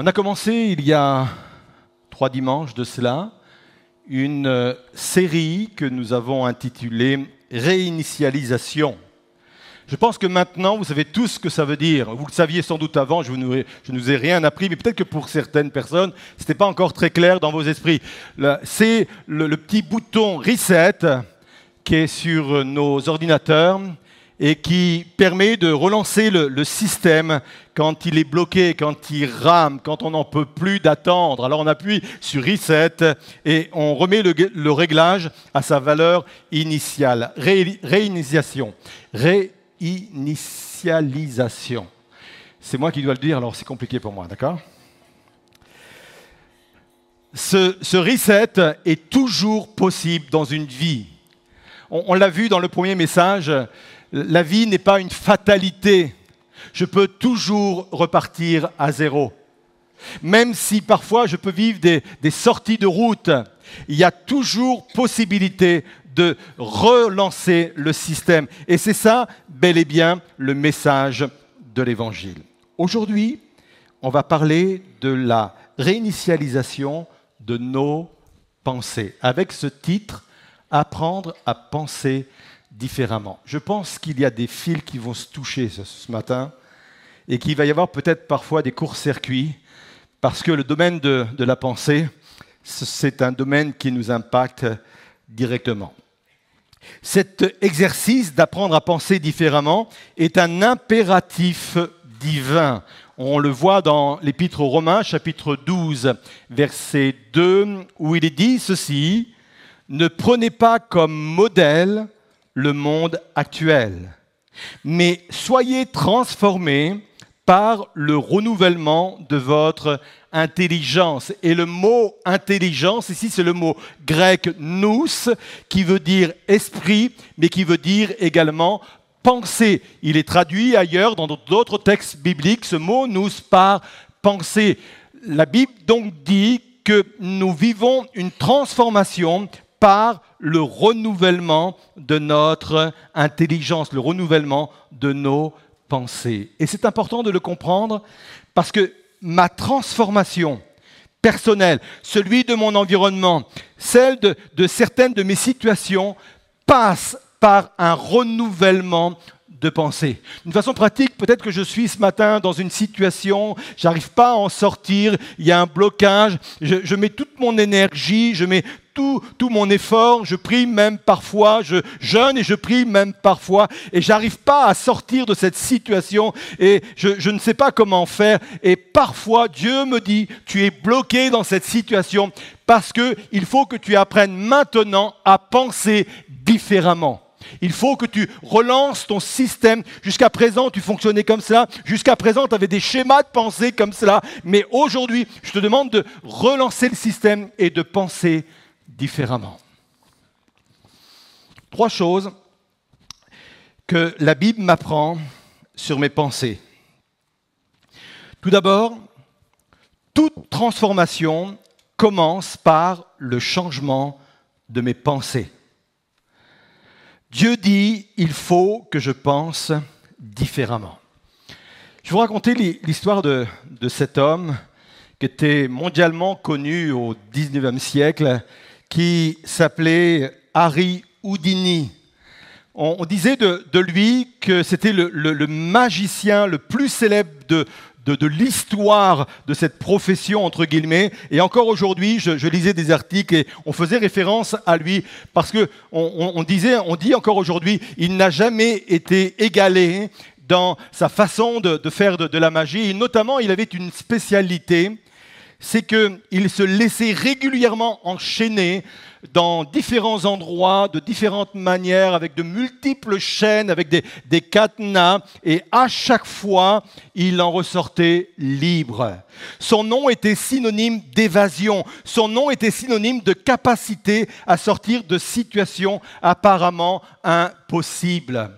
On a commencé il y a trois dimanches de cela une euh, série que nous avons intitulée Réinitialisation. Je pense que maintenant, vous savez tous ce que ça veut dire. Vous le saviez sans doute avant, je ne vous ai rien appris, mais peut-être que pour certaines personnes, ce n'était pas encore très clair dans vos esprits. C'est le, le petit bouton Reset qui est sur nos ordinateurs et qui permet de relancer le, système quand il est bloqué, quand il rame, quand on n'en peut plus d'attendre. Alors on appuie sur Reset et on remet le, réglage à sa valeur initiale. réinitialisation. Réinitialisation. C'est moi qui dois le dire, alors c'est compliqué pour moi, d'accord? Ce reset est toujours possible dans une vie. on l'a vu dans le premier message, la vie n'est pas une fatalité. Je peux toujours repartir à zéro. Même si parfois je peux vivre des, sorties de route, il y a toujours possibilité de relancer le système. Et c'est ça, bel et bien, le message de l'Évangile. Aujourd'hui, on va parler de la réinitialisation de nos pensées, avec ce titre, Apprendre à penser différemment. Je pense qu'il y a des fils qui vont se toucher ce, matin et qu'il va y avoir peut-être parfois des courts-circuits parce que le domaine de, de la pensée, c'est un domaine qui nous impacte directement. Cet exercice d'apprendre à penser différemment est un impératif divin. On le voit dans l'Épître aux Romains, chapitre 12, verset 2, où il est dit ceci, Ne prenez pas comme modèle le monde actuel. Mais soyez transformés par le renouvellement de votre intelligence. Et le mot intelligence, ici, c'est le mot grec nous, qui veut dire esprit, mais qui veut dire également pensée. Il est traduit ailleurs dans d'autres textes bibliques, ce mot nous par pensée. La Bible donc dit que nous vivons une transformation par le renouvellement de notre intelligence, le renouvellement de nos pensées. Et c'est important de le comprendre parce que ma transformation personnelle, celui de mon environnement, celle de, certaines de mes situations, passe par un renouvellement de pensée. D'une façon pratique, peut-être que je suis ce matin dans une situation, j'arrive pas à en sortir, il y a un blocage, je, je mets toute mon énergie, je mets tout, mon effort, je prie même parfois, je jeûne et je prie même parfois, et j'arrive pas à sortir de cette situation, et je, je ne sais pas comment faire. Et parfois, Dieu me dit, tu es bloqué dans cette situation parce qu'il faut que tu apprennes maintenant à penser différemment. Il faut que tu relances ton système. Jusqu'à présent, tu fonctionnais comme cela. Jusqu'à présent, tu avais des schémas de pensée comme cela. Mais aujourd'hui, je te demande de relancer le système et de penser différemment. Trois choses que la Bible m'apprend sur mes pensées. Tout d'abord, toute transformation commence par le changement de mes pensées. Dieu dit, il faut que je pense différemment. Je vais vous raconter l'histoire de, de, cet homme qui était mondialement connu au 19e siècle, qui s'appelait Harry Houdini. On, disait de, lui que c'était le, magicien le plus célèbre de, de, l'histoire de cette profession, entre guillemets. Et encore aujourd'hui, je, lisais des articles et on faisait référence à lui parce que on, disait, on dit encore aujourd'hui, il n'a jamais été égalé dans sa façon de, faire de, la magie. Et notamment, il avait une spécialité, c'est qu'il se laissait régulièrement enchaîner dans différents endroits, de différentes manières, avec de multiples chaînes, avec des, des, cadenas, et à chaque fois, il en ressortait libre. Son nom était synonyme d'évasion, son nom était synonyme de capacité à sortir de situations apparemment impossibles.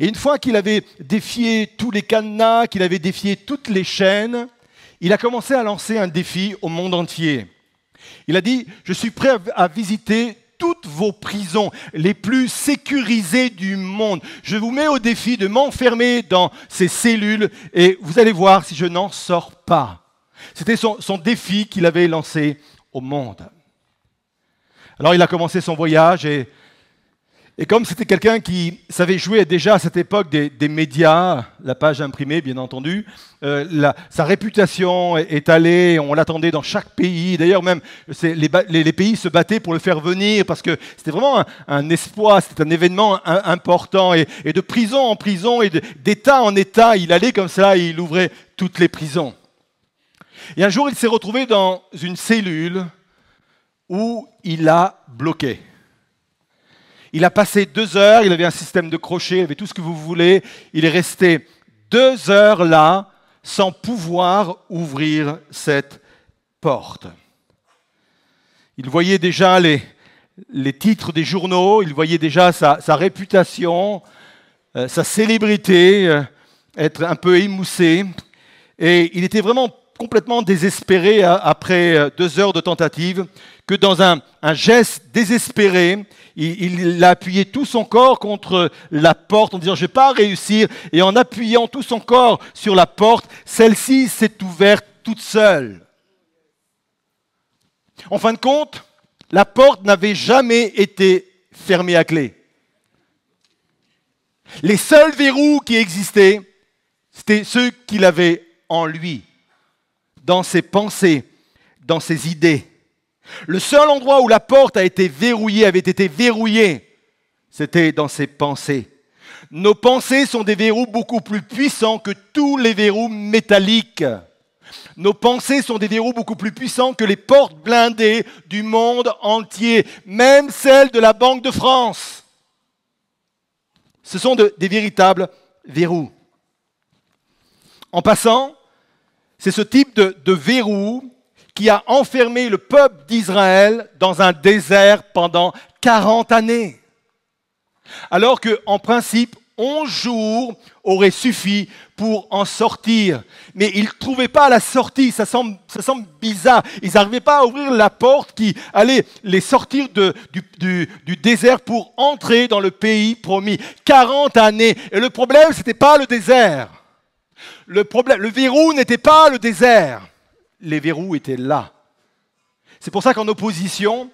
Et une fois qu'il avait défié tous les cadenas, qu'il avait défié toutes les chaînes, il a commencé à lancer un défi au monde entier. Il a dit, je suis prêt à visiter toutes vos prisons les plus sécurisées du monde. Je vous mets au défi de m'enfermer dans ces cellules et vous allez voir si je n'en sors pas. C'était son, défi qu'il avait lancé au monde. Alors il a commencé son voyage et et comme c'était quelqu'un qui savait jouer déjà à cette époque des, médias, la page imprimée bien entendu, euh, sa réputation est, allée, on l'attendait dans chaque pays. D'ailleurs même les, pays se battaient pour le faire venir parce que c'était vraiment un, espoir, c'était un événement important. Et, de prison en prison et d'État en État, il allait comme ça, et il ouvrait toutes les prisons. Et un jour, il s'est retrouvé dans une cellule où il a bloqué. Il a passé deux heures, il avait un système de crochet, il avait tout ce que vous voulez. Il est resté deux heures là sans pouvoir ouvrir cette porte. Il voyait déjà les, les titres des journaux, il voyait déjà sa, réputation, euh, sa célébrité euh, être un peu émoussée. Et il était vraiment complètement désespéré euh, après deux heures de tentative, que dans un, un geste désespéré, il, a appuyé tout son corps contre la porte en disant je ne vais pas réussir. Et en appuyant tout son corps sur la porte, celle-ci s'est ouverte toute seule. En fin de compte, la porte n'avait jamais été fermée à clé. Les seuls verrous qui existaient, c'était ceux qu'il avait en lui, dans ses pensées, dans ses idées. Le seul endroit où la porte a été verrouillée, avait été verrouillée, c'était dans ses pensées. Nos pensées sont des verrous beaucoup plus puissants que tous les verrous métalliques. Nos pensées sont des verrous beaucoup plus puissants que les portes blindées du monde entier, même celles de la Banque de France. Ce sont des véritables verrous. En passant, c'est ce type de, de verrou qui a enfermé le peuple d'Israël dans un désert pendant 40 années. Alors qu'en principe, 11 jours auraient suffi pour en sortir. Mais ils ne trouvaient pas la sortie, ça semble, ça semble bizarre. Ils n'arrivaient pas à ouvrir la porte qui allait les sortir du, désert pour entrer dans le pays promis. 40 années. Et le problème, ce n'était pas le désert. Le, problème, le verrou n'était pas le désert les verrous étaient là. C'est pour ça qu'en opposition,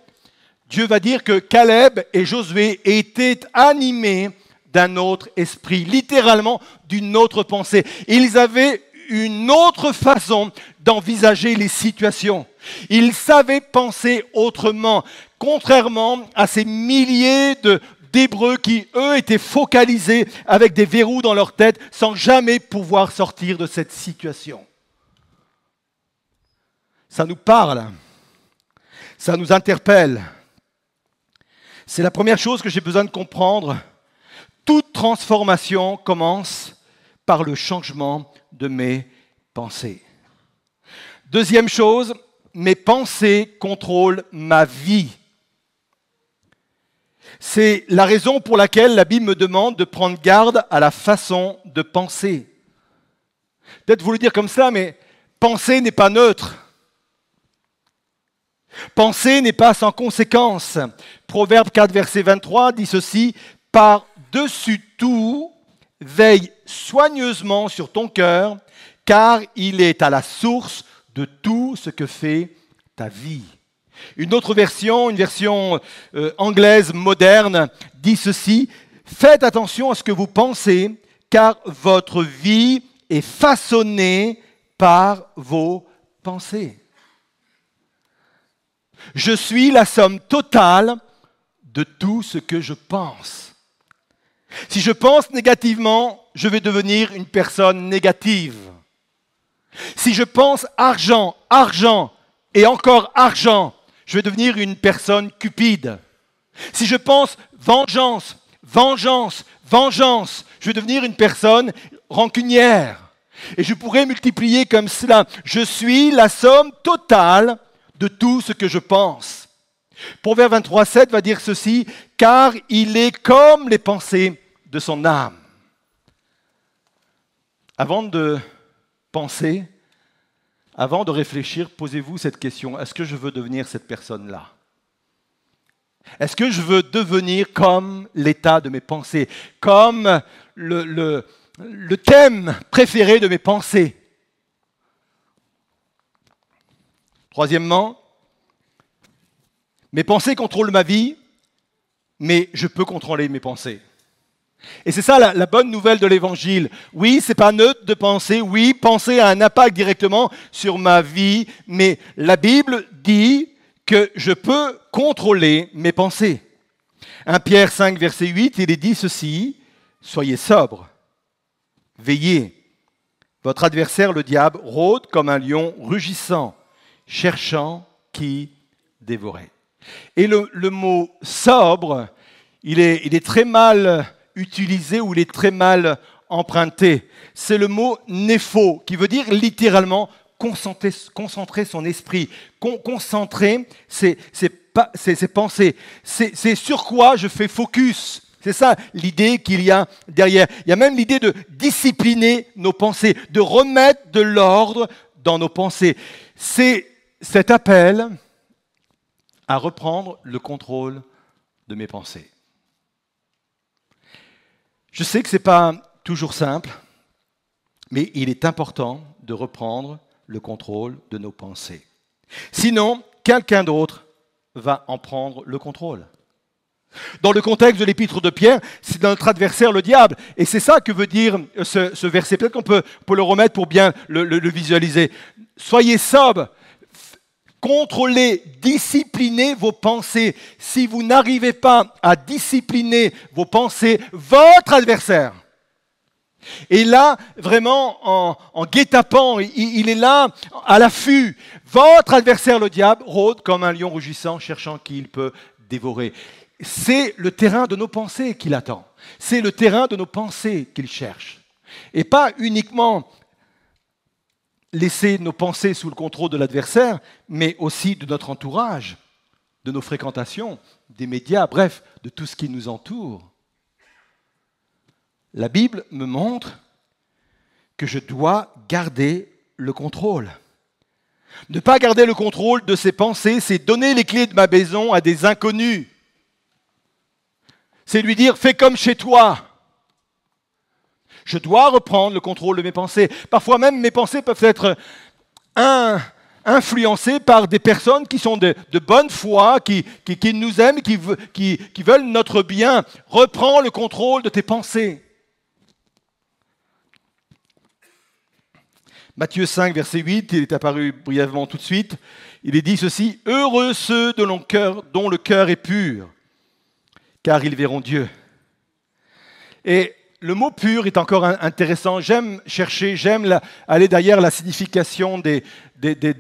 Dieu va dire que Caleb et Josué étaient animés d'un autre esprit, littéralement d'une autre pensée. Ils avaient une autre façon d'envisager les situations. Ils savaient penser autrement, contrairement à ces milliers d'Hébreux qui, eux, étaient focalisés avec des verrous dans leur tête sans jamais pouvoir sortir de cette situation ça nous parle, ça nous interpelle. C'est la première chose que j'ai besoin de comprendre. Toute transformation commence par le changement de mes pensées. Deuxième chose, mes pensées contrôlent ma vie. C'est la raison pour laquelle la Bible me demande de prendre garde à la façon de penser. Peut-être vous le dire comme ça, mais penser n'est pas neutre. Penser n'est pas sans conséquence. Proverbe 4, verset 23 dit ceci, Par-dessus tout, veille soigneusement sur ton cœur, car il est à la source de tout ce que fait ta vie. Une autre version, une version euh, anglaise moderne, dit ceci, Faites attention à ce que vous pensez, car votre vie est façonnée par vos pensées. Je suis la somme totale de tout ce que je pense. Si je pense négativement, je vais devenir une personne négative. Si je pense argent, argent et encore argent, je vais devenir une personne cupide. Si je pense vengeance, vengeance, vengeance, je vais devenir une personne rancunière. Et je pourrais multiplier comme cela. Je suis la somme totale de tout ce que je pense. Proverbe 23, 7 va dire ceci, car il est comme les pensées de son âme. Avant de penser, avant de réfléchir, posez-vous cette question, est-ce que je veux devenir cette personne-là? Est-ce que je veux devenir comme l'état de mes pensées, comme le, thème préféré de mes pensées? Troisièmement, mes pensées contrôlent ma vie, mais je peux contrôler mes pensées. Et c'est ça la, bonne nouvelle de l'évangile. Oui, c'est pas neutre de penser. Oui, penser a un impact directement sur ma vie, mais la Bible dit que je peux contrôler mes pensées. 1 Pierre 5, verset 8, il est dit ceci Soyez sobre, veillez. Votre adversaire, le diable, rôde comme un lion rugissant, cherchant qui dévorer. Et le, mot sobre, il est, très mal utilisé ou il est très mal emprunté. C'est le mot népho, qui veut dire littéralement concentrer, son esprit, concentrer ses, pensées. C'est sur quoi je fais focus. C'est ça l'idée qu'il y a derrière. Il y a même l'idée de discipliner nos pensées, de remettre de l'ordre dans nos pensées. C'est cet appel à reprendre le contrôle de mes pensées. Je sais que ce n'est pas toujours simple, mais il est important de reprendre le contrôle de nos pensées. Sinon, quelqu'un d'autre va en prendre le contrôle. Dans le contexte de l'épître de Pierre, c'est notre adversaire le diable. Et c'est ça que veut dire ce, verset. Peut-être qu'on peut, le remettre pour bien le, le visualiser. Soyez sobres, contrôlez, disciplinez vos pensées. Si vous n'arrivez pas à discipliner vos pensées, votre adversaire, et là, vraiment, en, guet-apens, il, est là, à l'affût. Votre adversaire, le diable, rôde comme un lion rugissant, cherchant qui il peut dévorer. C'est le terrain de nos pensées qu'il attend. C'est le terrain de nos pensées qu'il cherche. Et pas uniquement laisser nos pensées sous le contrôle de l'adversaire, mais aussi de notre entourage, de nos fréquentations, des médias, bref, de tout ce qui nous entoure. La Bible me montre que je dois garder le contrôle. Ne pas garder le contrôle de ses pensées, c'est donner les clés de ma maison à des inconnus. C'est lui dire, fais comme chez toi. Je dois reprendre le contrôle de mes pensées. Parfois même, mes pensées peuvent être influencées par des personnes qui sont de, bonne foi, qui, nous aiment, qui, veulent notre bien. Reprends le contrôle de tes pensées. Matthieu 5, verset 8, il est apparu brièvement tout de suite. Il est dit ceci Heureux ceux de dont le cœur est pur, car ils verront Dieu. Et le mot pur est encore intéressant. J'aime chercher, j'aime aller derrière la signification des,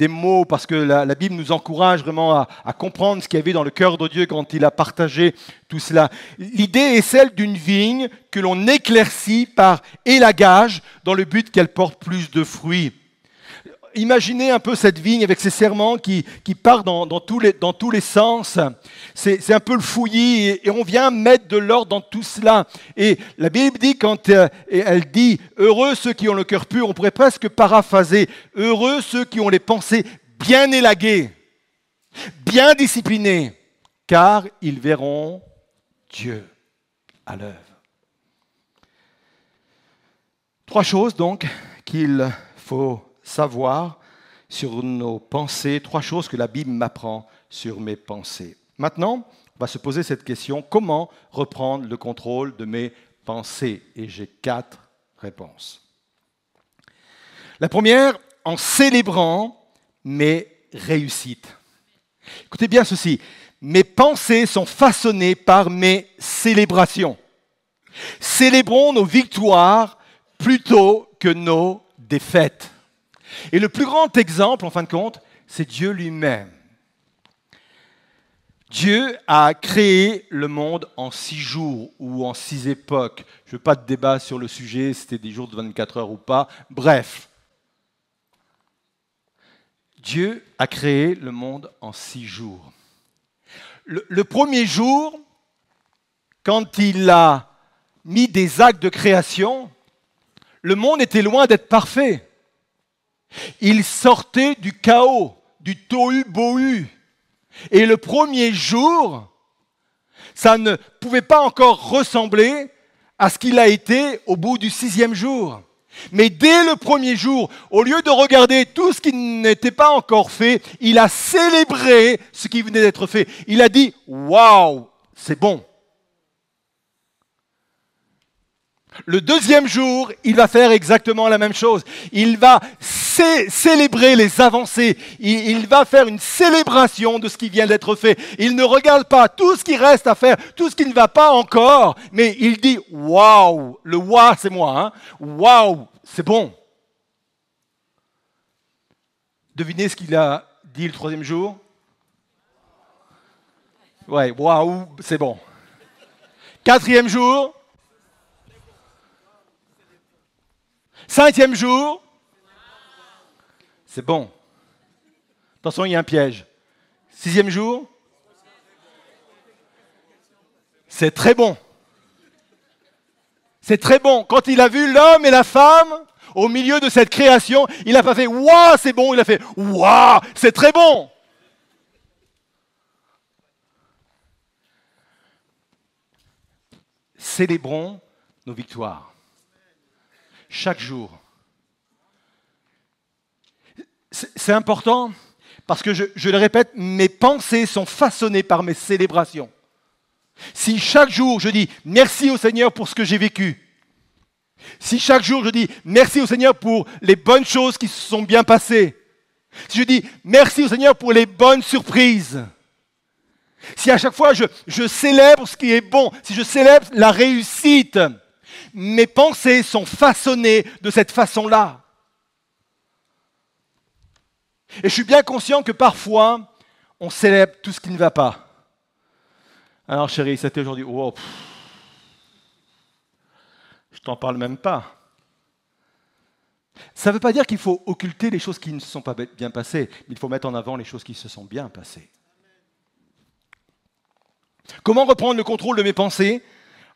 mots parce que la, Bible nous encourage vraiment à comprendre ce qu'il y avait dans le cœur de Dieu quand il a partagé tout cela. L'idée est celle d'une vigne que l'on éclaircit par élagage dans le but qu'elle porte plus de fruits imaginez un peu cette vigne avec ses serments qui, qui part dans, tous les, dans, tous les, sens. C'est un peu le fouillis et, on vient mettre de l'ordre dans tout cela. Et la Bible dit, quand euh, elle dit Heureux ceux qui ont le cœur pur, on pourrait presque paraphraser Heureux ceux qui ont les pensées bien élaguées, bien disciplinées, car ils verront Dieu à l'œuvre. Trois choses donc qu'il faut savoir sur nos pensées, trois choses que la Bible m'apprend sur mes pensées. Maintenant, on va se poser cette question, comment reprendre le contrôle de mes pensées? Et j'ai quatre réponses. La première, en célébrant mes réussites. Écoutez bien ceci, mes pensées sont façonnées par mes célébrations. Célébrons nos victoires plutôt que nos défaites. Et le plus grand exemple, en fin de compte, c'est Dieu lui-même. Dieu a créé le monde en six jours ou en six époques. Je veux pas de débat sur le sujet, c'était des jours de 24 heures ou pas. Bref, Dieu a créé le monde en six jours. Le, le, premier jour, quand il a mis des actes de création, le monde était loin d'être parfait. Il sortait du chaos, du tohu-bohu. Et le premier jour, ça ne pouvait pas encore ressembler à ce qu'il a été au bout du sixième jour. Mais dès le premier jour, au lieu de regarder tout ce qui n'était pas encore fait, il a célébré ce qui venait d'être fait. Il a dit, waouh, c'est bon. Le deuxième jour, il va faire exactement la même chose. Il va célébrer les avancées. Il, va faire une célébration de ce qui vient d'être fait. Il ne regarde pas tout ce qui reste à faire, tout ce qui ne va pas encore, mais il dit Waouh Le waouh, c'est moi. Hein Waouh C'est bon. Devinez ce qu'il a dit le troisième jour? Ouais, waouh, c'est bon. Quatrième jour Cinquième jour, c'est bon. Attention, il y a un piège. Sixième jour, c'est très bon. C'est très bon. Quand il a vu l'homme et la femme au milieu de cette création, il n'a pas fait Waouh, c'est bon, il a fait Waouh, c'est très bon. Célébrons nos victoires chaque jour. C'est important parce que je, le répète, mes pensées sont façonnées par mes célébrations. Si chaque jour je dis merci au Seigneur pour ce que j'ai vécu, si chaque jour je dis merci au Seigneur pour les bonnes choses qui se sont bien passées, si je dis merci au Seigneur pour les bonnes surprises, si à chaque fois je, je célèbre ce qui est bon, si je célèbre la réussite, mes pensées sont façonnées de cette façon-là. Et je suis bien conscient que parfois, on célèbre tout ce qui ne va pas. Alors chérie, c'était aujourd'hui, oh, je t'en parle même pas. Ça ne veut pas dire qu'il faut occulter les choses qui ne se sont pas bien passées, mais il faut mettre en avant les choses qui se sont bien passées. Comment reprendre le contrôle de mes pensées?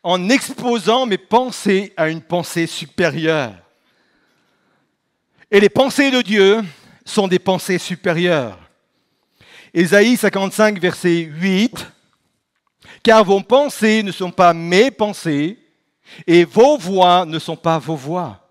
En exposant mes pensées à une pensée supérieure. Et les pensées de Dieu sont des pensées supérieures. Ésaïe 55, verset 8, car vos pensées ne sont pas mes pensées, et vos voix ne sont pas vos voix.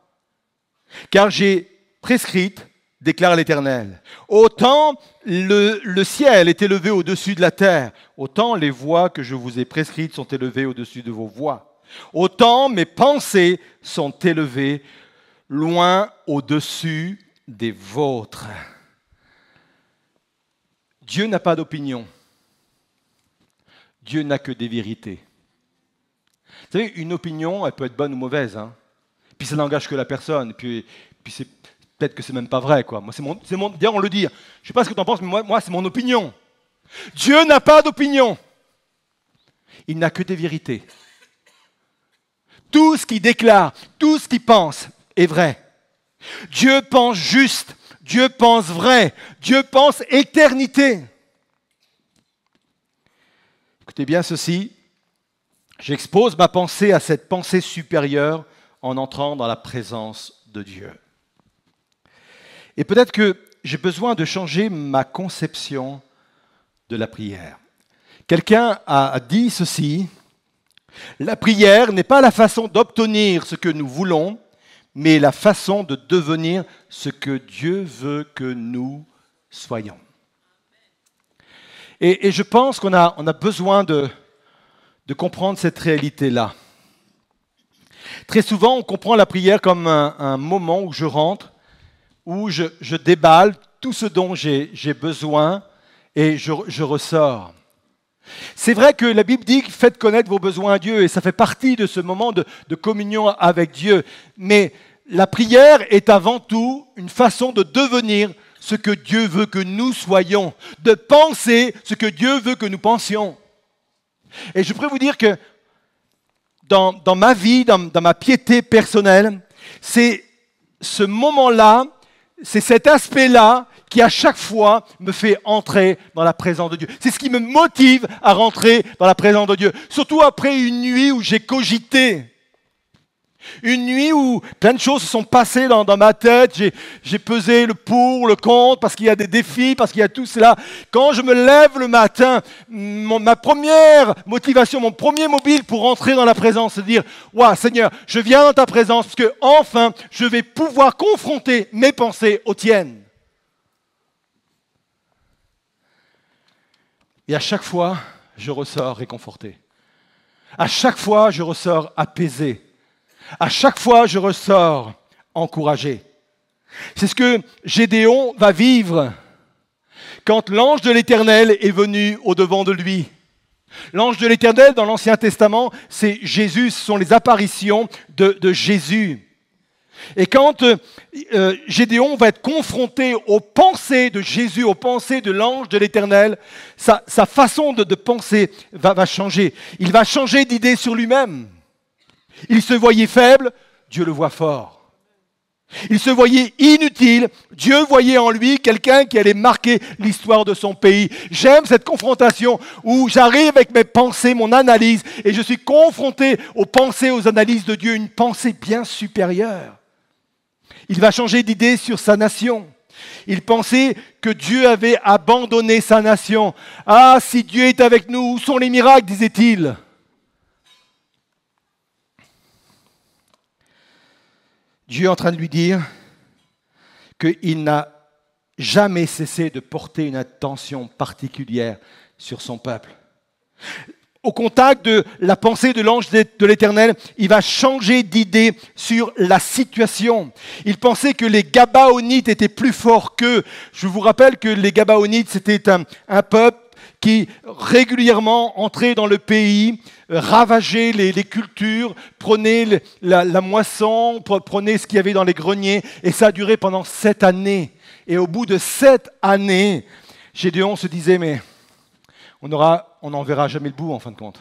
Car j'ai prescrite, déclare l'Éternel, autant le, ciel est élevé au-dessus de la terre, autant les voix que je vous ai prescrites sont élevées au-dessus de vos voix. Autant mes pensées sont élevées loin au-dessus des vôtres. Dieu n'a pas d'opinion. Dieu n'a que des vérités. Vous savez, une opinion, elle peut être bonne ou mauvaise. Hein. Puis ça n'engage que la personne. Puis, puis peut-être que c'est même pas vrai. Quoi. Moi, c'est mon, mon, on le dit. Je ne sais pas ce que tu en penses, mais moi c'est mon opinion. Dieu n'a pas d'opinion. Il n'a que des vérités. Tout ce qu'il déclare, tout ce qu'il pense est vrai. Dieu pense juste, Dieu pense vrai, Dieu pense éternité. Écoutez bien ceci, j'expose ma pensée à cette pensée supérieure en entrant dans la présence de Dieu. Et peut-être que j'ai besoin de changer ma conception de la prière. Quelqu'un a dit ceci, la prière n'est pas la façon d'obtenir ce que nous voulons, mais la façon de devenir ce que Dieu veut que nous soyons. Et, je pense qu'on a, besoin de comprendre cette réalité-là. Très souvent, on comprend la prière comme un, moment où je rentre, où je, je déballe tout ce dont j'ai besoin et je, je ressors. C'est vrai que la Bible dit faites connaître vos besoins à Dieu et ça fait partie de ce moment de, communion avec Dieu. Mais la prière est avant tout une façon de devenir ce que Dieu veut que nous soyons, de penser ce que Dieu veut que nous pensions. Et je pourrais vous dire que dans, ma vie, dans, dans ma piété personnelle, c'est ce moment-là, c'est cet aspect-là qui à chaque fois me fait entrer dans la présence de Dieu. C'est ce qui me motive à rentrer dans la présence de Dieu. Surtout après une nuit où j'ai cogité. Une nuit où plein de choses se sont passées dans, ma tête. J'ai pesé le pour, le contre, parce qu'il y a des défis, parce qu'il y a tout cela. Quand je me lève le matin, ma première motivation, mon premier mobile pour entrer dans la présence, c'est de dire Waouh, Seigneur, je viens dans ta présence, parce que enfin, je vais pouvoir confronter mes pensées aux tiennes. Et à chaque fois, je ressors réconforté. À chaque fois, je ressors apaisé à chaque fois, je ressors encouragé. C'est ce que Gédéon va vivre quand l'ange de l'Éternel est venu au-devant de lui. L'ange de l'Éternel dans l'Ancien Testament, c'est Jésus, ce sont les apparitions de, Jésus. Et quand euh, Gédéon va être confronté aux pensées de Jésus, aux pensées de l'ange de l'Éternel, sa, façon de, penser va changer. Il va changer d'idée sur lui-même. Il se voyait faible, Dieu le voit fort. Il se voyait inutile, Dieu voyait en lui quelqu'un qui allait marquer l'histoire de son pays. J'aime cette confrontation où j'arrive avec mes pensées, mon analyse, et je suis confronté aux pensées, aux analyses de Dieu, une pensée bien supérieure. Il va changer d'idée sur sa nation. Il pensait que Dieu avait abandonné sa nation. Ah, si Dieu est avec nous, où sont les miracles, disait-il. Dieu est en train de lui dire qu'il n'a jamais cessé de porter une attention particulière sur son peuple. Au contact de la pensée de l'ange de l'Éternel, il va changer d'idée sur la situation. Il pensait que les Gabaonites étaient plus forts qu'eux. Je vous rappelle que les Gabaonites, c'était un, un peuple qui régulièrement entraient dans le pays, euh, ravageaient les, cultures, prenaient la, moisson, prenaient ce qu'il y avait dans les greniers, et ça a duré pendant sept années. Et au bout de sept années, Gédéon se disait, mais on n'en verra jamais le bout en fin de compte.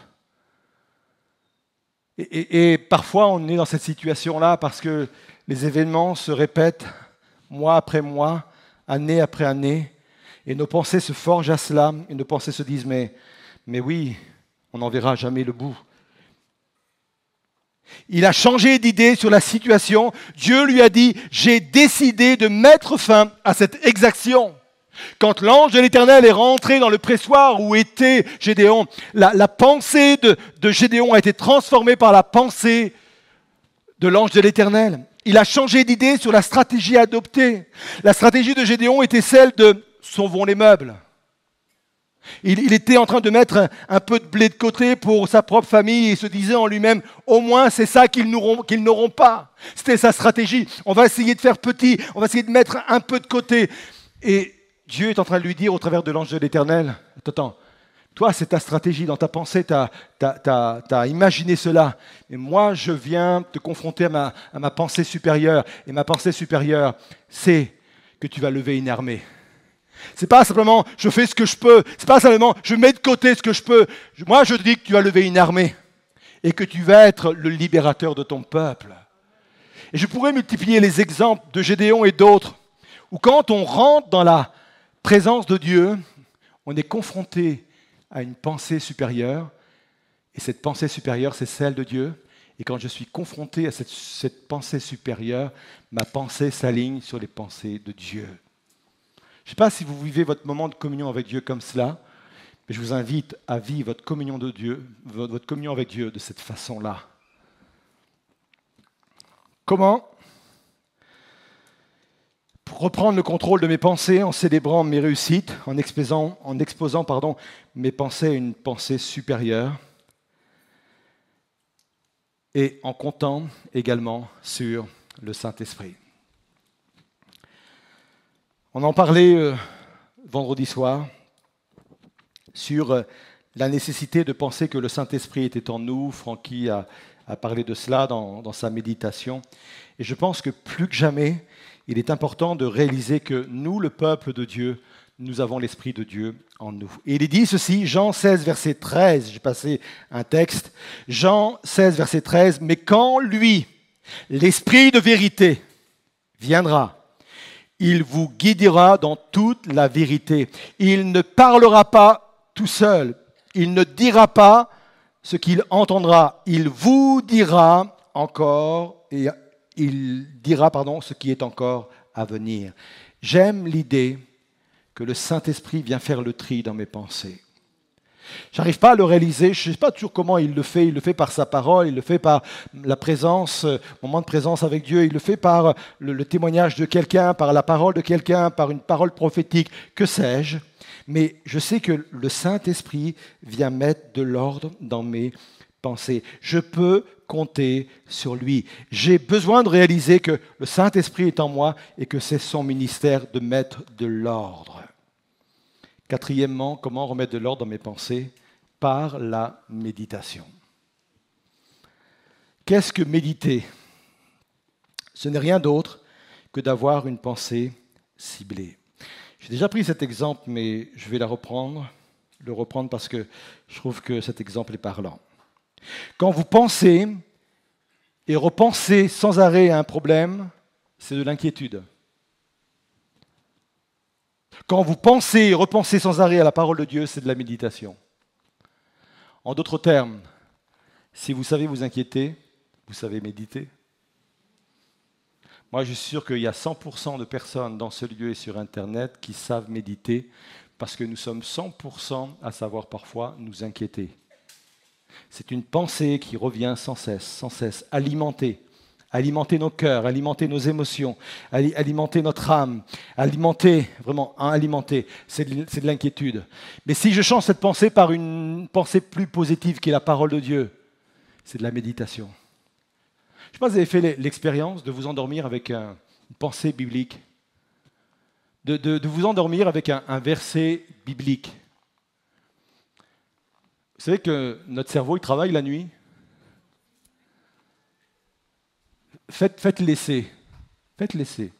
et parfois, on est dans cette situation-là parce que les événements se répètent mois après mois, année après année, et nos pensées se forgent à cela, et nos pensées se disent, mais, mais oui, on n'en verra jamais le bout. Il a changé d'idée sur la situation. Dieu lui a dit, j'ai décidé de mettre fin à cette exaction. Quand l'ange de l'Éternel est rentré dans le pressoir où était Gédéon, la, pensée de, de Gédéon a été transformée par la pensée de l'ange de l'Éternel. Il a changé d'idée sur la stratégie adoptée. La stratégie de Gédéon était celle de sauvons les meubles. Il, était en train de mettre un, peu de blé de côté pour sa propre famille et se disait en lui-même, au moins c'est ça qu'ils n'auront pas. C'était sa stratégie. On va essayer de faire petit, on va essayer de mettre un peu de côté. Et Dieu est en train de lui dire au travers de l'ange de l'Éternel, attends, toi c'est ta stratégie, dans ta pensée, tu as, imaginé cela. Et moi je viens te confronter à ma pensée supérieure. Et ma pensée supérieure, c'est que tu vas lever une armée. C'est pas simplement je fais ce que je peux. C'est pas simplement je mets de côté ce que je peux. Moi, je dis que tu vas lever une armée et que tu vas être le libérateur de ton peuple. Et je pourrais multiplier les exemples de Gédéon et d'autres où quand on rentre dans la présence de Dieu, on est confronté à une pensée supérieure. Et cette pensée supérieure, c'est celle de Dieu. Et quand je suis confronté à cette pensée supérieure, ma pensée s'aligne sur les pensées de Dieu. Je ne sais pas si vous vivez votre moment de communion avec Dieu comme cela, mais je vous invite à vivre votre communion de Dieu, votre communion avec Dieu de cette façon-là. Comment? Pour reprendre le contrôle de mes pensées en célébrant mes réussites, en exposant, mes pensées à une pensée supérieure et en comptant également sur le Saint-Esprit. On en parlait euh, vendredi soir sur euh, la nécessité de penser que le Saint-Esprit était en nous. Francky a, parlé de cela dans, dans, sa méditation. Et je pense que plus que jamais, il est important de réaliser que nous, le peuple de Dieu, nous avons l'Esprit de Dieu en nous. Et il est dit ceci, Jean 16, verset 13, j'ai passé un texte, Jean 16, verset 13, mais quand lui, l'Esprit de vérité, viendra, il vous guidera dans toute la vérité. Il ne parlera pas tout seul. Il ne dira pas ce qu'il entendra. Il vous dira encore il dira pardon ce qui est encore à venir. J'aime l'idée que le Saint-Esprit vient faire le tri dans mes pensées. J'arrive pas à le réaliser, je ne sais pas toujours comment il le fait, il le fait par sa parole, il le fait par la présence, euh, moment de présence avec Dieu, il le fait par le, le témoignage de quelqu'un, par la parole de quelqu'un, par une parole prophétique, que sais-je? Mais je sais que le Saint-Esprit vient mettre de l'ordre dans mes pensées. Je peux compter sur lui. J'ai besoin de réaliser que le Saint-Esprit est en moi et que c'est son ministère de mettre de l'ordre. Quatrièmement, comment remettre de l'ordre dans mes pensées Par la méditation. Qu'est-ce que méditer? Ce n'est rien d'autre que d'avoir une pensée ciblée. J'ai déjà pris cet exemple, mais je vais la reprendre, le reprendre parce que je trouve que cet exemple est parlant. Quand vous pensez et repensez sans arrêt à un problème, c'est de l'inquiétude. Quand vous pensez et repensez sans arrêt à la parole de Dieu, c'est de la méditation. En d'autres termes, si vous savez vous inquiéter, vous savez méditer. Moi, je suis sûr qu'il y a 100% de personnes dans ce lieu et sur Internet qui savent méditer parce que nous sommes 100% à savoir parfois nous inquiéter. C'est une pensée qui revient sans cesse, sans cesse, alimenter, alimenter nos cœurs, alimenter nos émotions, alimenter notre âme, alimenter, vraiment, alimenter, c'est de l'inquiétude. Mais si je change cette pensée par une pensée plus positive qui est la parole de Dieu, c'est de la méditation. Je ne sais pas si vous avez fait l'expérience de vous endormir avec une pensée biblique, de, vous endormir avec un verset biblique. Vous savez que notre cerveau, il travaille la nuit Faites, faites l'essai. Faites l'essai.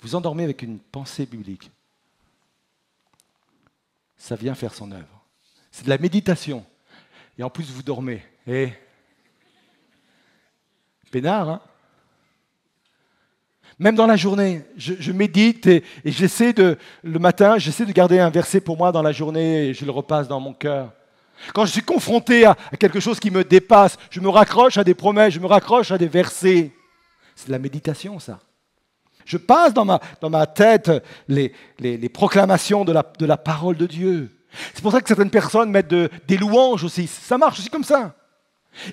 Vous endormez avec une pensée biblique. Ça vient faire son œuvre. C'est de la méditation. Et en plus, vous dormez. Et eh. Pénard, hein? Même dans la journée, je, médite et, et j'essaie de, le matin, j'essaie de garder un verset pour moi dans la journée et je le repasse dans mon cœur. Quand je suis confronté à, quelque chose qui me dépasse, je me raccroche à des promesses, je me raccroche à des versets. C'est de la méditation, ça. Je passe dans ma, tête les, proclamations de la, parole de Dieu. C'est pour ça que certaines personnes mettent des louanges aussi. Ça marche aussi comme ça.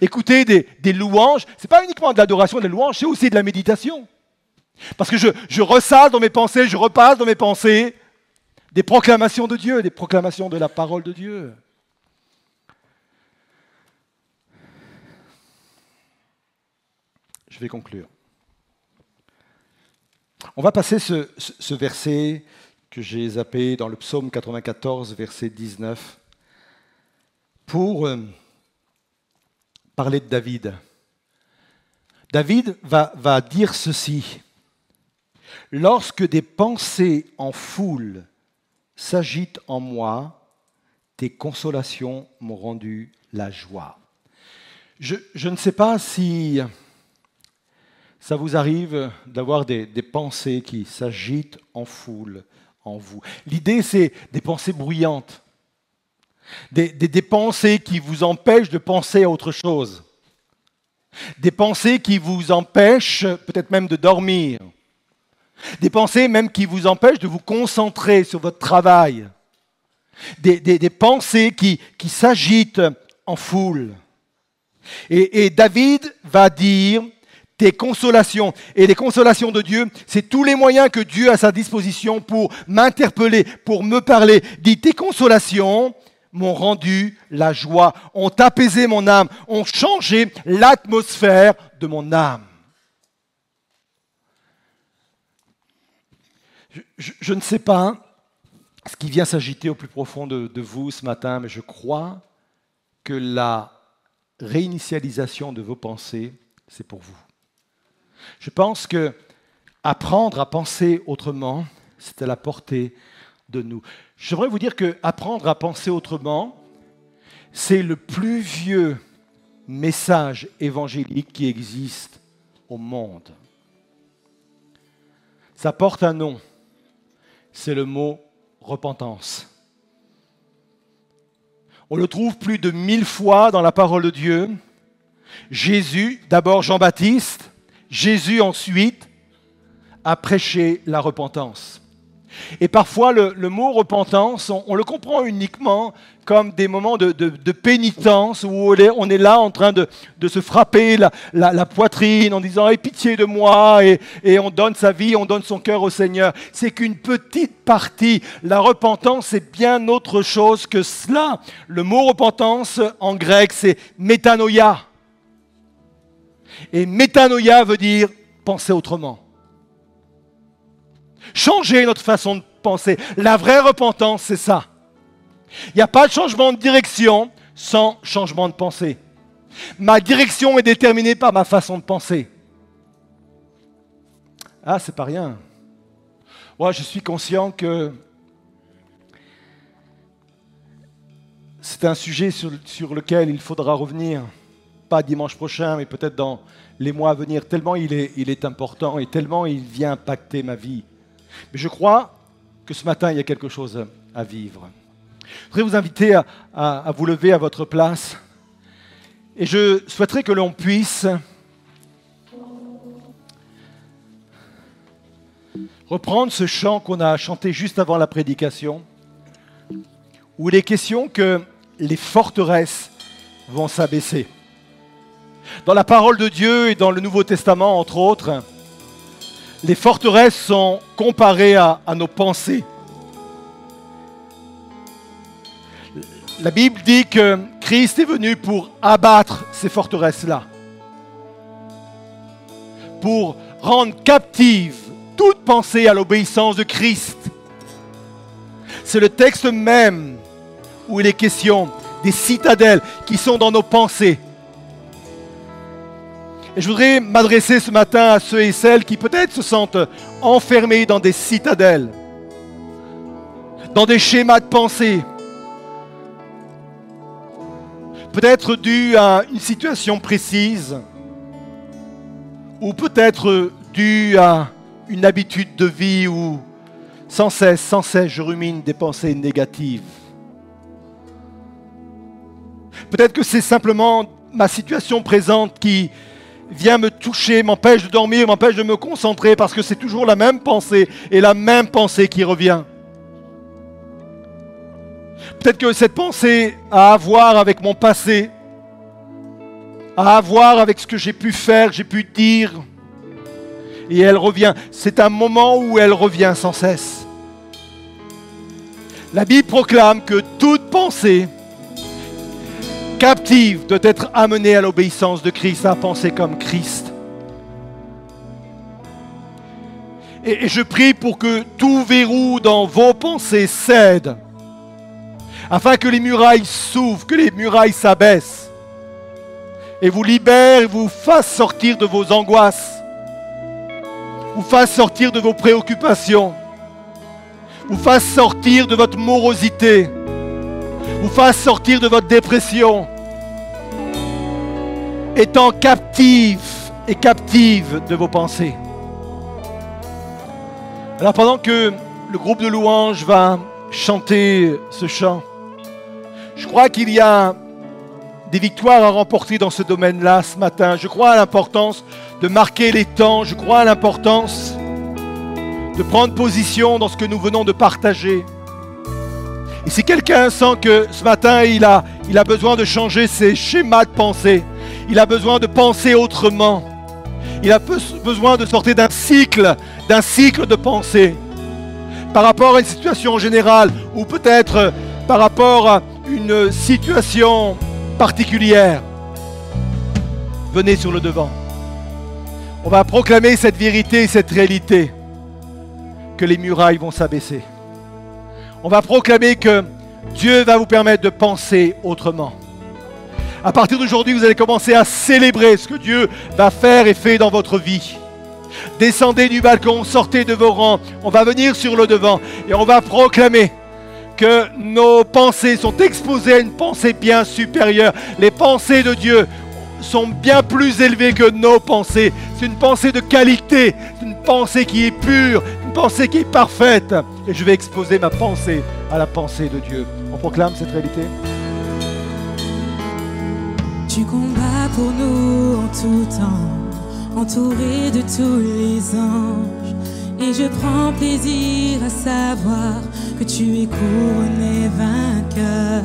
Écouter des, des louanges, ce n'est pas uniquement de l'adoration, des louanges, c'est aussi de la méditation. Parce que je, je ressasse dans mes pensées, je repasse dans mes pensées des proclamations de Dieu, des proclamations de la parole de Dieu. Je vais conclure. On va passer ce, verset que j'ai zappé dans le psaume 94, verset 19, pour euh, parler de David. David va, dire ceci. Lorsque des pensées en foule s'agitent en moi, tes consolations m'ont rendu la joie. Je, ne sais pas si ça vous arrive d'avoir des, pensées qui s'agitent en foule en vous. L'idée, c'est des pensées bruyantes, des, pensées qui vous empêchent de penser à autre chose, des pensées qui vous empêchent peut-être même de dormir, des pensées même qui vous empêchent de vous concentrer sur votre travail, des, pensées qui, s'agitent en foule. Et David va dire, tes consolations. Et les consolations de Dieu, c'est tous les moyens que Dieu a à sa disposition pour m'interpeller, pour me parler. Dit, tes consolations m'ont rendu la joie, ont apaisé mon âme, ont changé l'atmosphère de mon âme. Je, ne sais pas ce qui vient s'agiter au plus profond de vous ce matin, mais je crois que la réinitialisation de vos pensées, c'est pour vous. Je pense que apprendre à penser autrement, c'est à la portée de nous. J'aimerais vous dire que apprendre à penser autrement, c'est le plus vieux message évangélique qui existe au monde. Ça porte un nom, c'est le mot repentance. On le trouve plus de mille fois dans la parole de Dieu. Jésus, d'abord Jean-Baptiste, Jésus ensuite, a prêché la repentance. Et parfois, le, mot repentance, on, le comprend uniquement comme des moments de, pénitence où on est, là en train de, se frapper la, poitrine en disant Aie pitié de moi et, et on donne sa vie, on donne son cœur au Seigneur. C'est qu'une petite partie. La repentance, c'est bien autre chose que cela. Le mot repentance en grec, c'est métanoïa. Et métanoïa veut dire penser autrement changer notre façon de penser. La vraie repentance, c'est ça. Il n'y a pas de changement de direction sans changement de pensée. Ma direction est déterminée par ma façon de penser. Ah, c'est pas rien. Moi, je suis conscient que c'est un sujet sur, sur, lequel il faudra revenir, pas dimanche prochain, mais peut-être dans les mois à venir, tellement il est, important et tellement il vient impacter ma vie. Mais je crois que ce matin, il y a quelque chose à vivre. Je voudrais vous inviter à, vous lever à votre place. Et je souhaiterais que l'on puisse reprendre ce chant qu'on a chanté juste avant la prédication, où il est question que les forteresses vont s'abaisser. Dans la parole de Dieu et dans le Nouveau Testament, entre autres, les forteresses sont comparées à, nos pensées. La Bible dit que Christ est venu pour abattre ces forteresses-là, pour rendre captive toute pensée à l'obéissance de Christ. C'est le texte même où il est question des citadelles qui sont dans nos pensées, et je voudrais m'adresser ce matin à ceux et celles qui peut-être se sentent enfermés dans des citadelles, dans des schémas de pensée, peut-être dû à une situation précise, ou peut-être dû à une habitude de vie où sans cesse, sans cesse, je rumine des pensées négatives. Peut-être que c'est simplement ma situation présente qui vient me toucher, m'empêche de dormir, m'empêche de me concentrer, parce que c'est toujours la même pensée et la même pensée qui revient. Peut-être que cette pensée a à voir avec mon passé, a à voir avec ce que j'ai pu faire, j'ai pu dire, et elle revient. C'est un moment où elle revient sans cesse. La Bible proclame que toute pensée captive doit être amenée à l'obéissance de Christ, à penser comme Christ. Et, je prie pour que tout verrou dans vos pensées cède, afin que les murailles s'ouvrent, que les murailles s'abaissent, et vous libèrent, et vous fassent sortir de vos angoisses, vous fassent sortir de vos préoccupations, vous fassent sortir de votre morosité, vous fasse sortir de votre dépression, étant captive et captive de vos pensées. Alors pendant que le groupe de louanges va chanter ce chant, je crois qu'il y a des victoires à remporter dans ce domaine-là ce matin. Je crois à l'importance de marquer les temps, je crois à l'importance de prendre position dans ce que nous venons de partager. Si quelqu'un sent que ce matin, il a, besoin de changer ses schémas de pensée, il a besoin de penser autrement, il a besoin de sortir d'un cycle, d'un cycle de pensée, par rapport à une situation générale, ou peut-être par rapport à une situation particulière, venez sur le devant. On va proclamer cette vérité, cette réalité, que les murailles vont s'abaisser on va proclamer que Dieu va vous permettre de penser autrement. À partir d'aujourd'hui, vous allez commencer à célébrer ce que Dieu va faire et fait dans votre vie. Descendez du balcon, sortez de vos rangs, on va venir sur le devant et on va proclamer que nos pensées sont exposées à une pensée bien supérieure. Les pensées de Dieu sont bien plus élevées que nos pensées. C'est une pensée de qualité, une pensée qui est pure, pensée qui est parfaite. Et je vais exposer ma pensée à la pensée de Dieu. On proclame cette réalité. Tu combats pour nous en tout temps, entouré de tous les anges. Et je prends plaisir à savoir que tu es couronné vainqueur,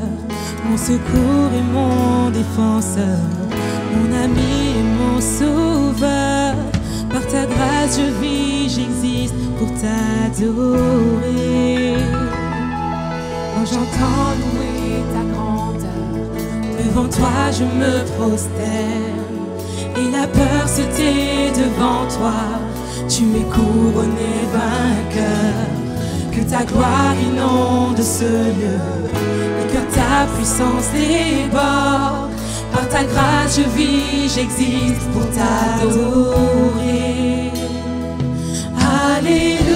mon secours et mon défenseur, mon ami et mon sauveur. Par ta grâce je vis, j'existe pour t'adorer. Quand j'entends louer ta grandeur, devant toi je me prosterne. Et la peur se tait devant toi, tu es couronné vainqueur. Que ta gloire inonde ce lieu et que ta puissance déborde. Par ta grâce je vis, j'existe pour t'adorer. Alléluia.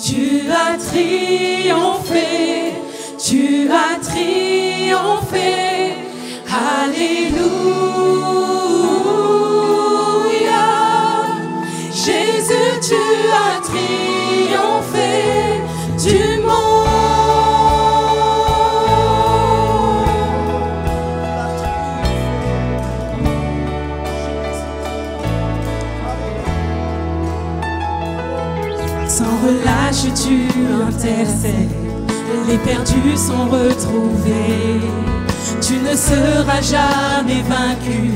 Tu as triomphé, tu as triomphé. Alléluia. Perdus sont retrouvés. Tu ne seras jamais vaincu,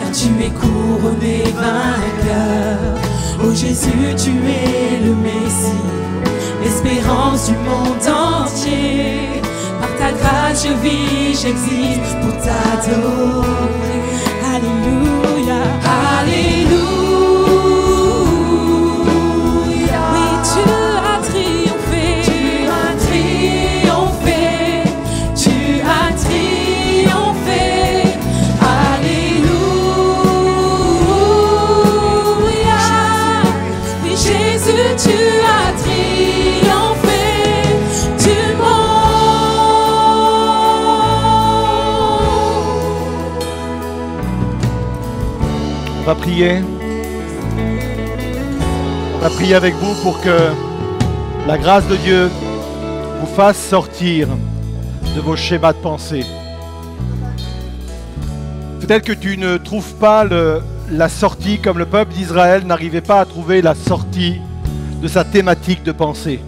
car tu es couronné vainqueur. Oh Jésus, tu es le Messie, l'espérance du monde entier. Par ta grâce, je vis, j'existe pour t'adorer. Alléluia, Alléluia. Prier. On va prier avec vous pour que la grâce de Dieu vous fasse sortir de vos schémas de pensée. Peut-être que tu ne trouves pas la sortie comme le peuple d'Israël n'arrivait pas à trouver la sortie de sa thématique de pensée.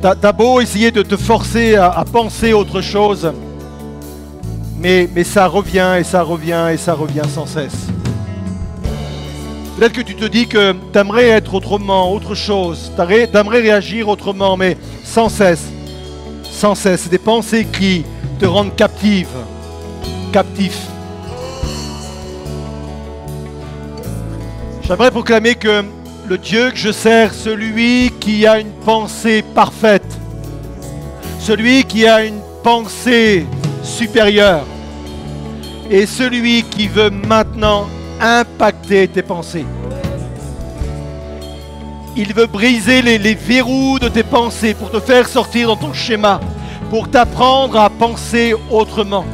T'as beau essayer de te forcer à penser autre chose, mais, ça revient et ça revient et ça revient sans cesse. Peut-être que tu te dis que tu aimerais être autrement, autre chose, tu aimerais réagir autrement, mais sans cesse, sans cesse, des pensées qui te rendent captive, captif. J'aimerais proclamer que le Dieu que je sers, celui qui a une pensée parfaite, celui qui a une pensée supérieure, et celui qui veut maintenant impacter tes pensées. Il veut briser les, les verrous de tes pensées pour te faire sortir dans ton schéma, pour t'apprendre à penser autrement.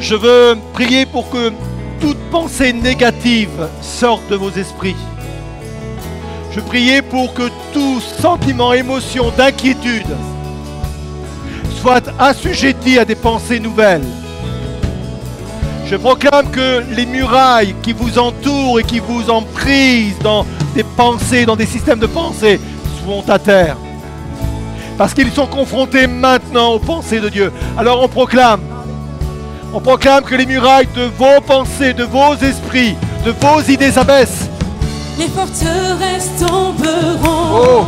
Je veux prier pour que toute pensée négative sorte de vos esprits. Je priais pour que tout sentiment, émotion d'inquiétude soit assujetti à des pensées nouvelles. Je proclame que les murailles qui vous entourent et qui vous emprisent dans des pensées, dans des systèmes de pensée, sont à terre. Parce qu'ils sont confrontés maintenant aux pensées de Dieu. Alors on proclame, on proclame que les murailles de vos pensées, de vos esprits, de vos idées s'abaissent. Les forteresses tomberont Oh.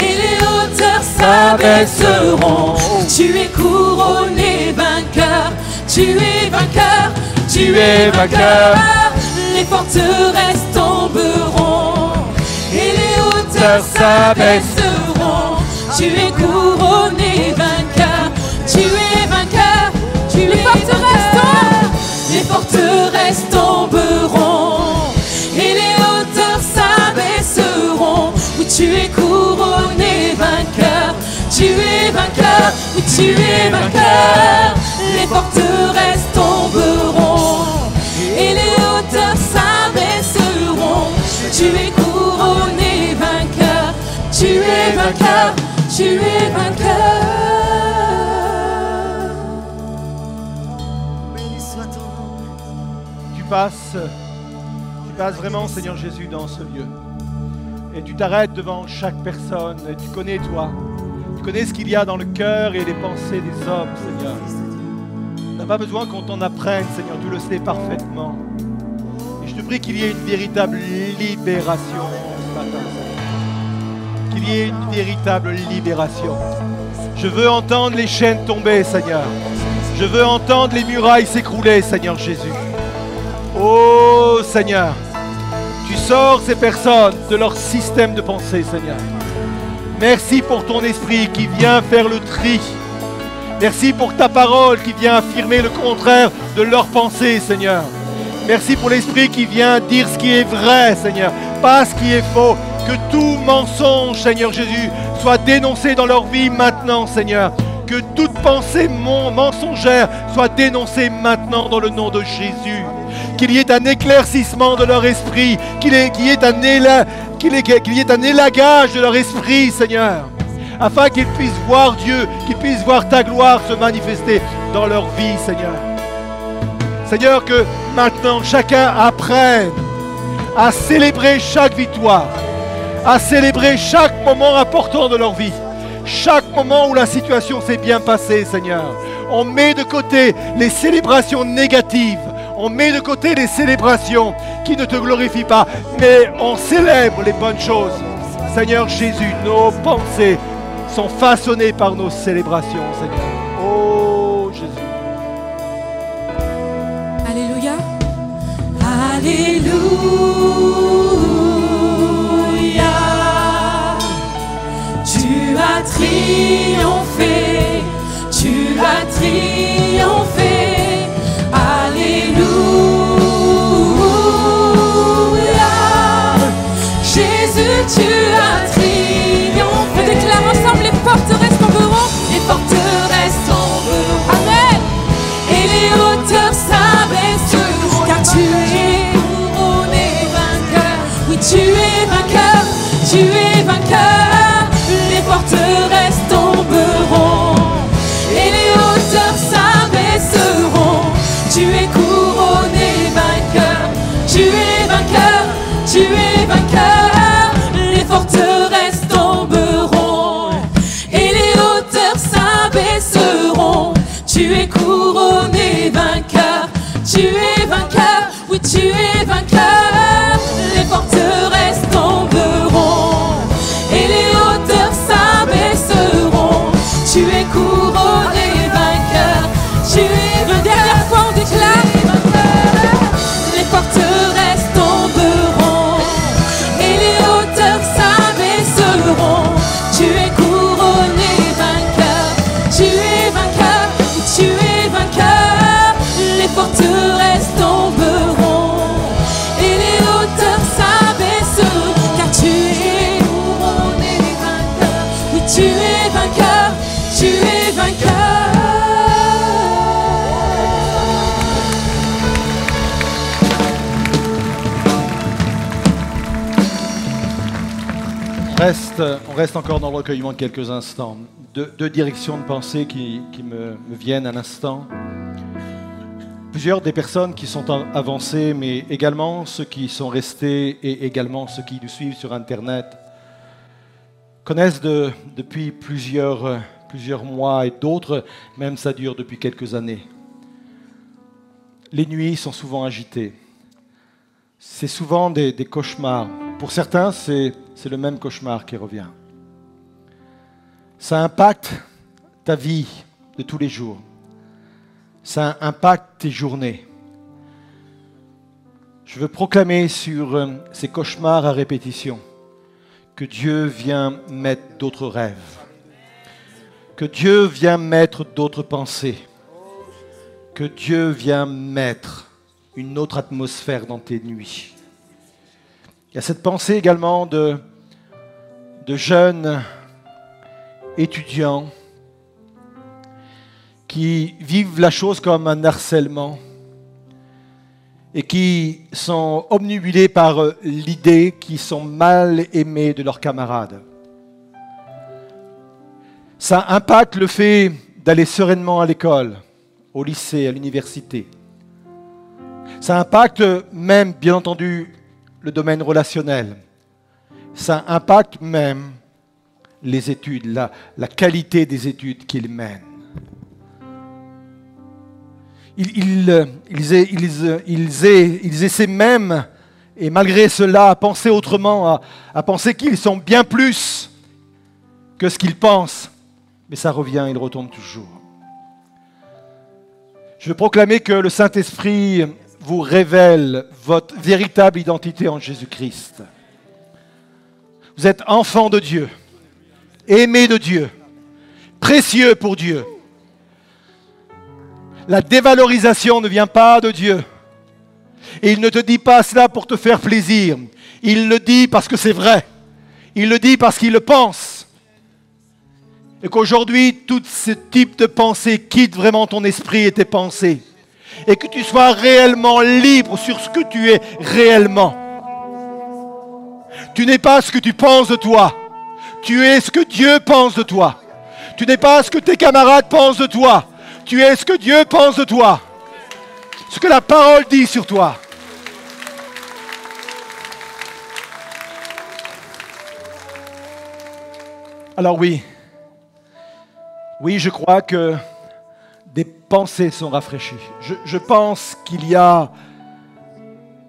et les hauteurs s'abaisseront. Tu es couronné vainqueur, tu es vainqueur, tu es vainqueur. Les forteresses tomberont et les hauteurs s'abaisseront. Tu es couronné vainqueur, tu es vainqueur, tu es vainqueur. Les forteresses tu es couronné vainqueur, tu es vainqueur, tu es vainqueur, les forteresses tomberont et les hauteurs s'abaisseront, tu es couronné vainqueur, tu es vainqueur, tu es vainqueur. Tu passes, tu passes vraiment Seigneur Jésus dans ce lieu. Et tu t'arrêtes devant chaque personne, et tu connais toi. Tu connais ce qu'il y a dans le cœur et les pensées des hommes, Seigneur. Tu n'as pas besoin qu'on t'en apprenne, Seigneur, tu le sais parfaitement. Et je te prie qu'il y ait une véritable libération ce matin. Qu'il y ait une véritable libération. Je veux entendre les chaînes tomber, Seigneur. Je veux entendre les murailles s'écrouler, Seigneur Jésus. Oh Seigneur, tu sors ces personnes de leur système de pensée, Seigneur. Merci pour ton esprit qui vient faire le tri. Merci pour ta parole qui vient affirmer le contraire de leur pensée, Seigneur. Merci pour l'esprit qui vient dire ce qui est vrai, Seigneur, pas ce qui est faux. Que tout mensonge, Seigneur Jésus, soit dénoncé dans leur vie maintenant, Seigneur. Que toute pensée mensongère soit dénoncée maintenant dans le nom de Jésus. Qu'il y ait un éclaircissement de leur esprit, qu'il y, ait un élagage de leur esprit, Seigneur, afin qu'ils puissent voir Dieu, qu'ils puissent voir ta gloire se manifester dans leur vie, Seigneur. Seigneur, que maintenant chacun apprenne à célébrer chaque victoire, à célébrer chaque moment important de leur vie. Chaque moment où la situation s'est bien passée, Seigneur. On met de côté les célébrations négatives. On met de côté les célébrations qui ne te glorifient pas. Mais on célèbre les bonnes choses. Seigneur Jésus, nos pensées sont façonnées par nos célébrations, Seigneur. Oh Jésus. Alléluia. Alléluia. Tu as triomphé, tu as triomphé. Tu es vainqueur, tu es vainqueur. Les forteresses on reste encore dans le recueillement de quelques instants. Deux, directions de pensée qui, me, viennent à l'instant. Plusieurs des personnes qui sont avancées, mais également ceux qui sont restés et également ceux qui nous suivent sur Internet, connaissent de- depuis plusieurs, mois et d'autres, même ça dure depuis quelques années. Les nuits sont souvent agitées. C'est souvent des cauchemars. Pour certains, c'est le même cauchemar qui revient. Ça impacte ta vie de tous les jours. Ça impacte tes journées. Je veux proclamer sur euh, ces cauchemars à répétition que Dieu vient mettre d'autres rêves, que Dieu vient mettre d'autres pensées, que Dieu vient mettre une autre atmosphère dans tes nuits. Il y a cette pensée également de, de jeunes étudiants qui vivent la chose comme un harcèlement et qui sont obnubilés par euh, l'idée qu'ils sont mal aimés de leurs camarades. Ça impacte le fait d'aller sereinement à l'école, au lycée, à l'université. Ça impacte même, bien entendu, le domaine relationnel. Ça impacte même les études, la, qualité des études qu'il mène. Ils, ils, essaient même, et malgré cela, à penser autrement, à, à penser qu'ils sont bien plus que ce qu'ils pensent. Mais ça revient, il retombe toujours. Je veux proclamer que le Saint-Esprit vous révèle votre véritable identité en Jésus-Christ. Vous êtes enfant de Dieu, aimé de Dieu, précieux pour Dieu. La dévalorisation ne vient pas de Dieu. Et il ne te dit pas cela pour te faire plaisir. Il le dit parce que c'est vrai. Il le dit parce qu'il le pense. Et qu'aujourd'hui, tout ce type de pensée quitte vraiment ton esprit et tes pensées. Et que tu sois réellement libre sur ce que tu es réellement. Tu n'es pas ce que tu penses de toi. Tu es ce que Dieu pense de toi. Tu n'es pas ce que tes camarades pensent de toi. Tu es ce que Dieu pense de toi. Ce que la parole dit sur toi. Alors oui, oui, je crois que pensées sont rafraîchies. Je, pense qu'il y a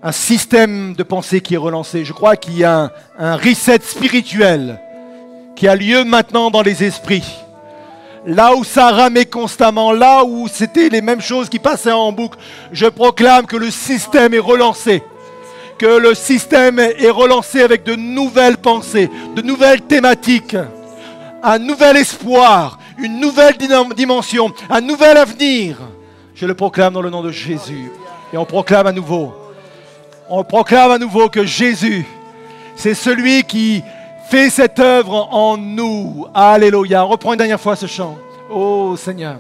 un système de pensée qui est relancé. Je crois qu'il y a un, un reset spirituel qui a lieu maintenant dans les esprits là où ça ramait constamment, là où c'était les mêmes choses qui passaient en boucle, je proclame que le système est relancé. Que le système est relancé avec de nouvelles pensées, de nouvelles thématiques, un nouvel espoir, une nouvelle dimension, un nouvel avenir. Je le proclame dans le nom de Jésus. Et on proclame à nouveau, on proclame à nouveau que Jésus, c'est celui qui Fais cette œuvre en nous. Alléluia. On reprend une dernière fois ce chant. Oh Seigneur.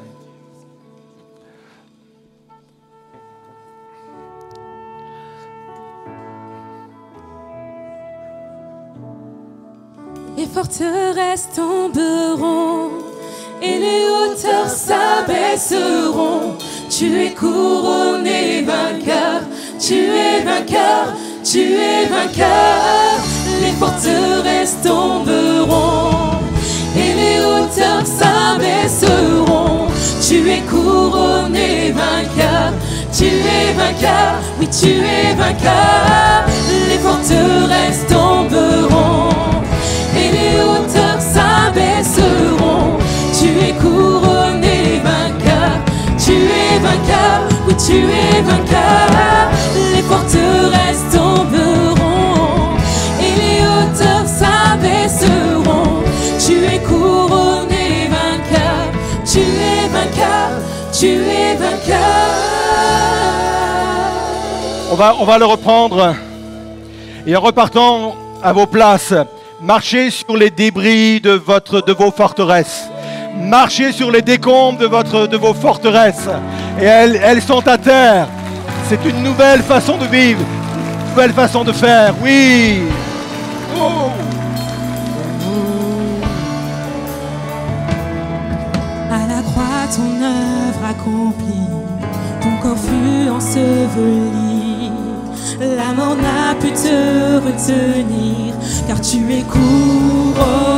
Les forteresses tomberont et les hauteurs s'abaisseront. Tu es couronné vainqueur, tu es vainqueur, tu es vainqueur les forteresses tomberont et les hauteurs s'abaisseront. Tu es couronné vainqueur, tu es vainqueur, oui tu es vainqueur. Les forteresses tomberont et les hauteurs tu es vainqueur. Les forteresses tomberont. Tu es couronné vainqueur, tu es vainqueur, tu es vainqueur. On va, on va le reprendre. Et en repartant à vos places, marchez sur les débris de, votre, de vos forteresses. Marchez sur les décombres de, votre, de vos forteresses. Et elles, sont à terre. C'est une nouvelle façon de vivre, une nouvelle façon de faire. Oui. Oh. ton œuvre accomplie, ton corps fut enseveli. La mort n'a pu te retenir, car tu es couronné